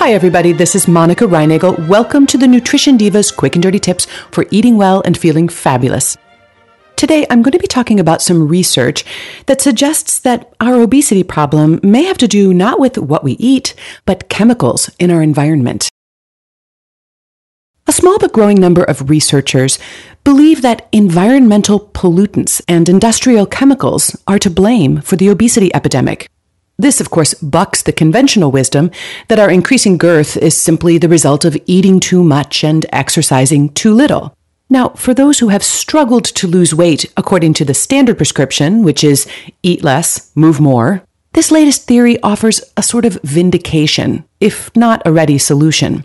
Hi, everybody. This is Monica Reinagel. Welcome to the Nutrition Divas Quick and Dirty Tips for Eating Well and Feeling Fabulous. Today, I'm going to be talking about some research that suggests that our obesity problem may have to do not with what we eat, but chemicals in our environment. A small but growing number of researchers believe that environmental pollutants and industrial chemicals are to blame for the obesity epidemic. This, of course, bucks the conventional wisdom that our increasing girth is simply the result of eating too much and exercising too little. Now, for those who have struggled to lose weight according to the standard prescription, which is eat less, move more, this latest theory offers a sort of vindication, if not a ready solution.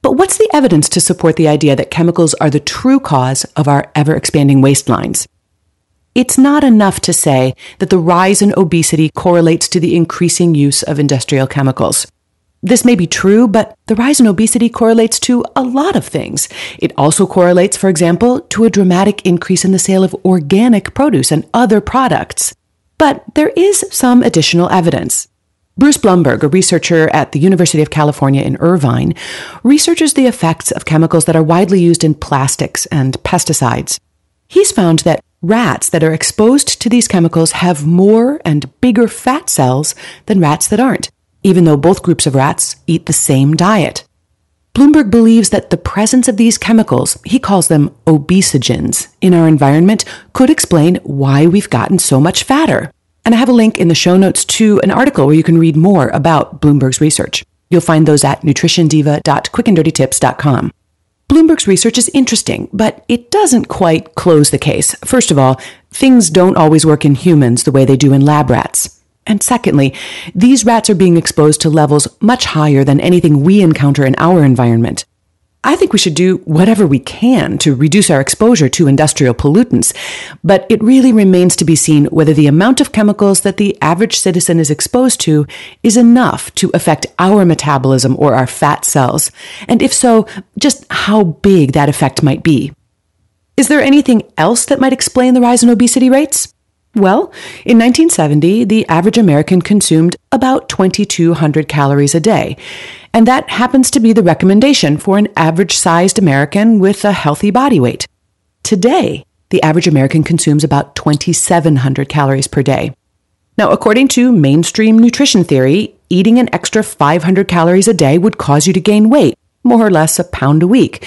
But what's the evidence to support the idea that chemicals are the true cause of our ever expanding waistlines? It's not enough to say that the rise in obesity correlates to the increasing use of industrial chemicals. This may be true, but the rise in obesity correlates to a lot of things. It also correlates, for example, to a dramatic increase in the sale of organic produce and other products. But there is some additional evidence. Bruce Blumberg, a researcher at the University of California in Irvine, researches the effects of chemicals that are widely used in plastics and pesticides. He's found that Rats that are exposed to these chemicals have more and bigger fat cells than rats that aren't, even though both groups of rats eat the same diet. Blumberg believes that the presence of these chemicals, he calls them obesogens, in our environment could explain why we've gotten so much fatter. And I have a link in the show notes to an article where you can read more about Blumberg's research. You'll find those at nutritiondiva.quickanddirtytips.com. Blumberg's research is interesting, but it doesn't quite close the case. First of all, things don't always work in humans the way they do in lab rats. And secondly, these rats are being exposed to levels much higher than anything we encounter in our environment. I think we should do whatever we can to reduce our exposure to industrial pollutants, but it really remains to be seen whether the amount of chemicals that the average citizen is exposed to is enough to affect our metabolism or our fat cells, and if so, just how big that effect might be. Is there anything else that might explain the rise in obesity rates? Well, in 1970, the average American consumed about 2,200 calories a day. And that happens to be the recommendation for an average sized American with a healthy body weight. Today, the average American consumes about 2,700 calories per day. Now, according to mainstream nutrition theory, eating an extra 500 calories a day would cause you to gain weight, more or less a pound a week.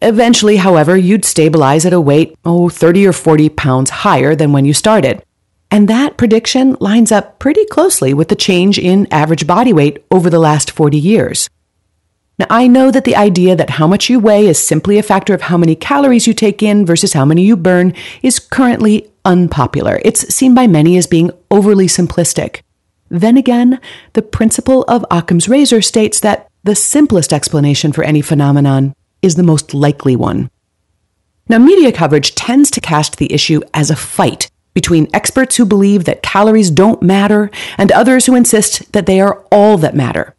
Eventually, however, you'd stabilize at a weight, oh, 30 or 40 pounds higher than when you started. And that prediction lines up pretty closely with the change in average body weight over the last 40 years. Now, I know that the idea that how much you weigh is simply a factor of how many calories you take in versus how many you burn is currently unpopular. It's seen by many as being overly simplistic. Then again, the principle of Occam's razor states that the simplest explanation for any phenomenon is the most likely one. Now, media coverage tends to cast the issue as a fight between experts who believe that calories don't matter and others who insist that they are all that matter.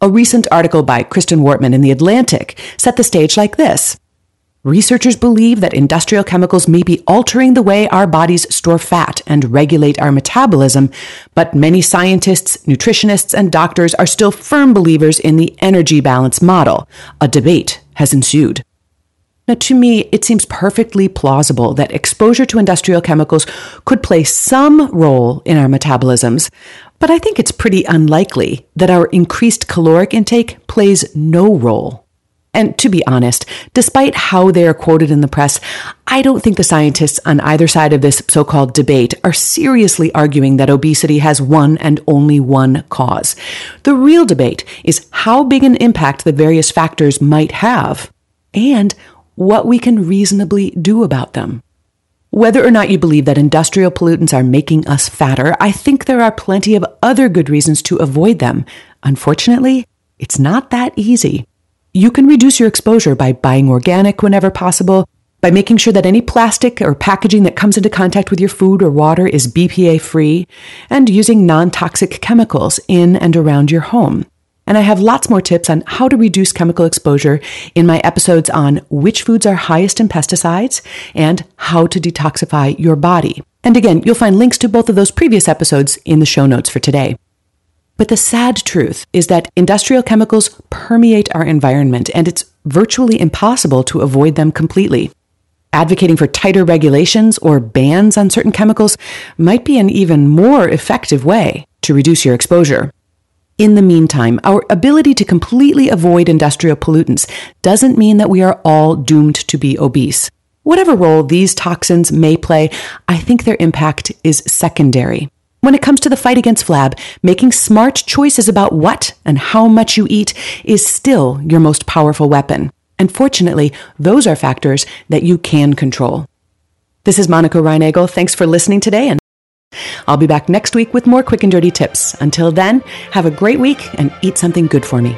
A recent article by Kristin Wartman in The Atlantic set the stage like this. Researchers believe that industrial chemicals may be altering the way our bodies store fat and regulate our metabolism, but many scientists, nutritionists, and doctors are still firm believers in the energy balance model. A debate has ensued. Now, to me, it seems perfectly plausible that exposure to industrial chemicals could play some role in our metabolisms, but I think it's pretty unlikely that our increased caloric intake plays no role. And to be honest, despite how they are quoted in the press, I don't think the scientists on either side of this so called debate are seriously arguing that obesity has one and only one cause. The real debate is how big an impact the various factors might have and what we can reasonably do about them. Whether or not you believe that industrial pollutants are making us fatter, I think there are plenty of other good reasons to avoid them. Unfortunately, it's not that easy. You can reduce your exposure by buying organic whenever possible, by making sure that any plastic or packaging that comes into contact with your food or water is BPA free, and using non toxic chemicals in and around your home. And I have lots more tips on how to reduce chemical exposure in my episodes on which foods are highest in pesticides and how to detoxify your body. And again, you'll find links to both of those previous episodes in the show notes for today. But the sad truth is that industrial chemicals permeate our environment and it's virtually impossible to avoid them completely. Advocating for tighter regulations or bans on certain chemicals might be an even more effective way to reduce your exposure. In the meantime, our ability to completely avoid industrial pollutants doesn't mean that we are all doomed to be obese. Whatever role these toxins may play, I think their impact is secondary. When it comes to the fight against flab, making smart choices about what and how much you eat is still your most powerful weapon. And fortunately, those are factors that you can control. This is Monica Reinagel. Thanks for listening today and I'll be back next week with more quick and dirty tips. Until then, have a great week and eat something good for me.